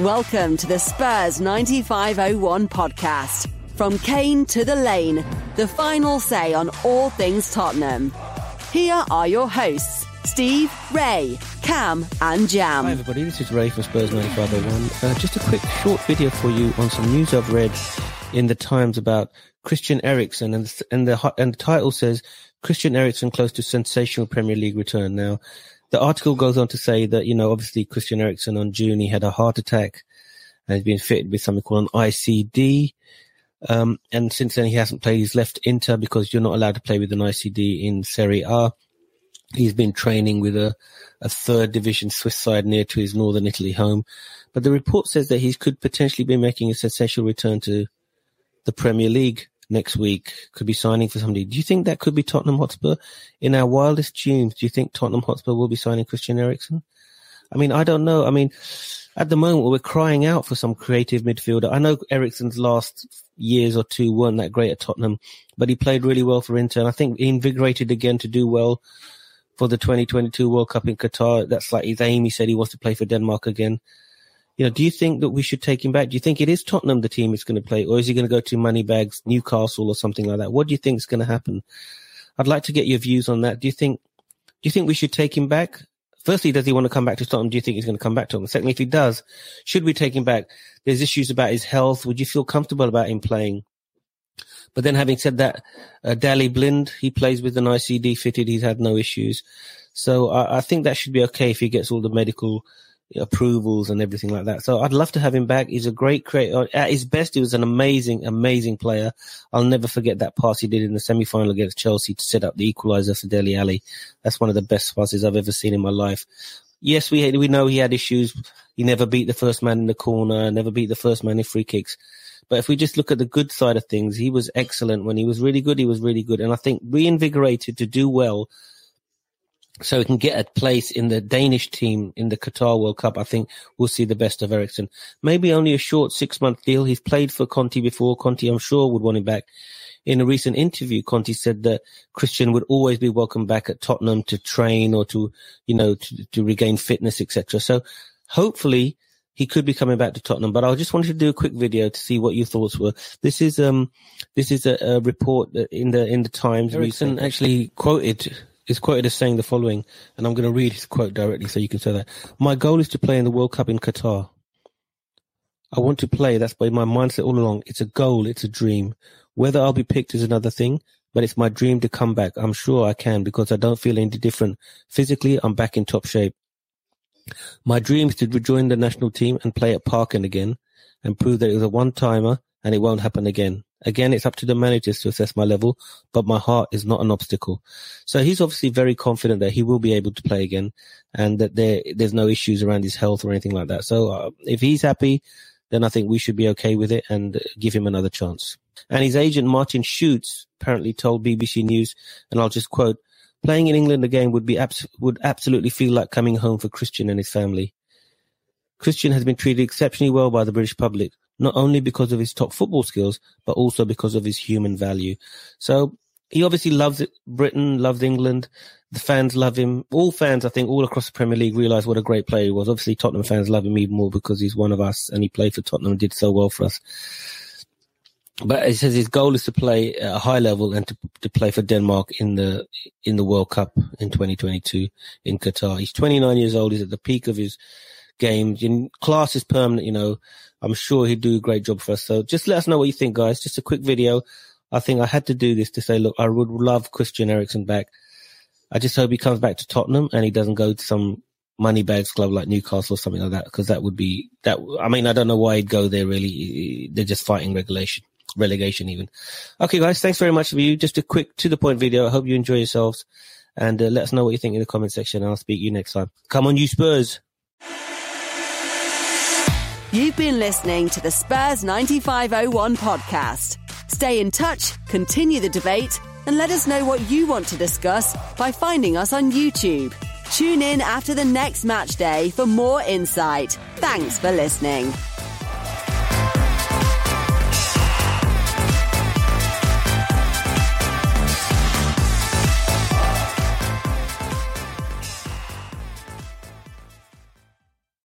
Welcome to the Spurs 9501 podcast. From Kane to the Lane, the final say on all things Tottenham. Here are your hosts, Steve, Ray, Cam, and Jam. Hi, everybody. This is Ray from Spurs 9501. Uh, just a quick short video for you on some news I've read in the Times about Christian Eriksen, and, and, the, and the title says Christian Eriksen close to sensational Premier League return. Now, the article goes on to say that, you know, obviously Christian Eriksen on June, he had a heart attack and he's been fitted with something called an ICD. Um, and since then he hasn't played. He's left Inter because you're not allowed to play with an ICD in Serie A. He's been training with a, a third division Swiss side near to his northern Italy home. But the report says that he could potentially be making a sensational return to the Premier League next week, could be signing for somebody. Do you think that could be Tottenham Hotspur? In our wildest dreams, do you think Tottenham Hotspur will be signing Christian Eriksen? I mean, I don't know. I mean, at the moment, we're crying out for some creative midfielder. I know Eriksen's last years or two weren't that great at Tottenham, but he played really well for Inter. And I think he invigorated again to do well for the 2022 World Cup in Qatar. That's like his aim. He said he wants to play for Denmark again. You know, do you think that we should take him back? Do you think it is Tottenham the team is going to play, or is he going to go to Moneybags, Newcastle, or something like that? What do you think is going to happen? I'd like to get your views on that. Do you think, do you think we should take him back? Firstly, does he want to come back to Tottenham? Do you think he's going to come back to Tottenham? Secondly, if he does, should we take him back? There's issues about his health. Would you feel comfortable about him playing? But then having said that, uh, Daley Blind, he plays with an ICD fitted. He's had no issues. So I, I think that should be okay if he gets all the medical approvals and everything like that. So I'd love to have him back. He's a great creator. At his best, he was an amazing, amazing player. I'll never forget that pass he did in the semi-final against Chelsea to set up the equalizer for Dele Alli. That's one of the best passes I've ever seen in my life. Yes, we we know he had issues. He never beat the first man in the corner, never beat the first man in free kicks. But if we just look at the good side of things, he was excellent. When he was really good, he was really good. And I think reinvigorated to do well so he can get a place in the Danish team in the Qatar World Cup, I think we'll see the best of Eriksen. Maybe only a short six month deal. He's played for Conte before. Conte, I'm sure, would want him back. In a recent interview, Conte said that Christian would always be welcome back at Tottenham to train or to, you know, to, to regain fitness, etc. So hopefully he could be coming back to Tottenham. But I just wanted to do a quick video to see what your thoughts were. This is um, this is a, a report in the in the Times. Eriksen actually quoted is quoted as saying the following, and I'm going to read his quote directly so you can say that. My goal is to play in the World Cup in Qatar. I want to play. That's by my mindset all along. It's a goal. It's a dream. Whether I'll be picked is another thing, but it's my dream to come back. I'm sure I can because I don't feel any different. Physically, I'm back in top shape. My dream is to rejoin the national team and play at Parken again and prove that it was a one timer and it won't happen again. Again, it's up to the managers to assess my level, but my heart is not an obstacle. So he's obviously very confident that he will be able to play again and that there, there's no issues around his health or anything like that. So uh, if he's happy, then I think we should be okay with it and give him another chance. And his agent, Martin Schoots, apparently told BBC News, and I'll just quote, playing in England again would be abs- would absolutely feel like coming home for Christian and his family. Christian has been treated exceptionally well by the British public not only because of his top football skills, but also because of his human value. So he obviously loves it. Britain, loves England. The fans love him. All fans, I think, all across the Premier League realize what a great player he was. Obviously, Tottenham fans love him even more because he's one of us and he played for Tottenham and did so well for us. But he says his goal is to play at a high level and to, to play for Denmark in the in the World Cup in 2022 in Qatar. He's 29 years old. He's at the peak of his game. Class is permanent, you know. I'm sure he'd do a great job for us. So just let us know what you think, guys. Just a quick video. I think I had to do this to say, look, I would love Christian Eriksen back. I just hope he comes back to Tottenham and he doesn't go to some money bags club like Newcastle or something like that. Cause that would be that. I mean, I don't know why he'd go there really. They're just fighting regulation, relegation even. Okay, guys. Thanks very much for you. Just a quick to the point video. I hope you enjoy yourselves and uh, let us know what you think in the comment section. I'll speak to you next time. Come on, you Spurs. You've been listening to the Spurs 9501 podcast. Stay in touch, continue the debate, and let us know what you want to discuss by finding us on YouTube. Tune in after the next match day for more insight. Thanks for listening.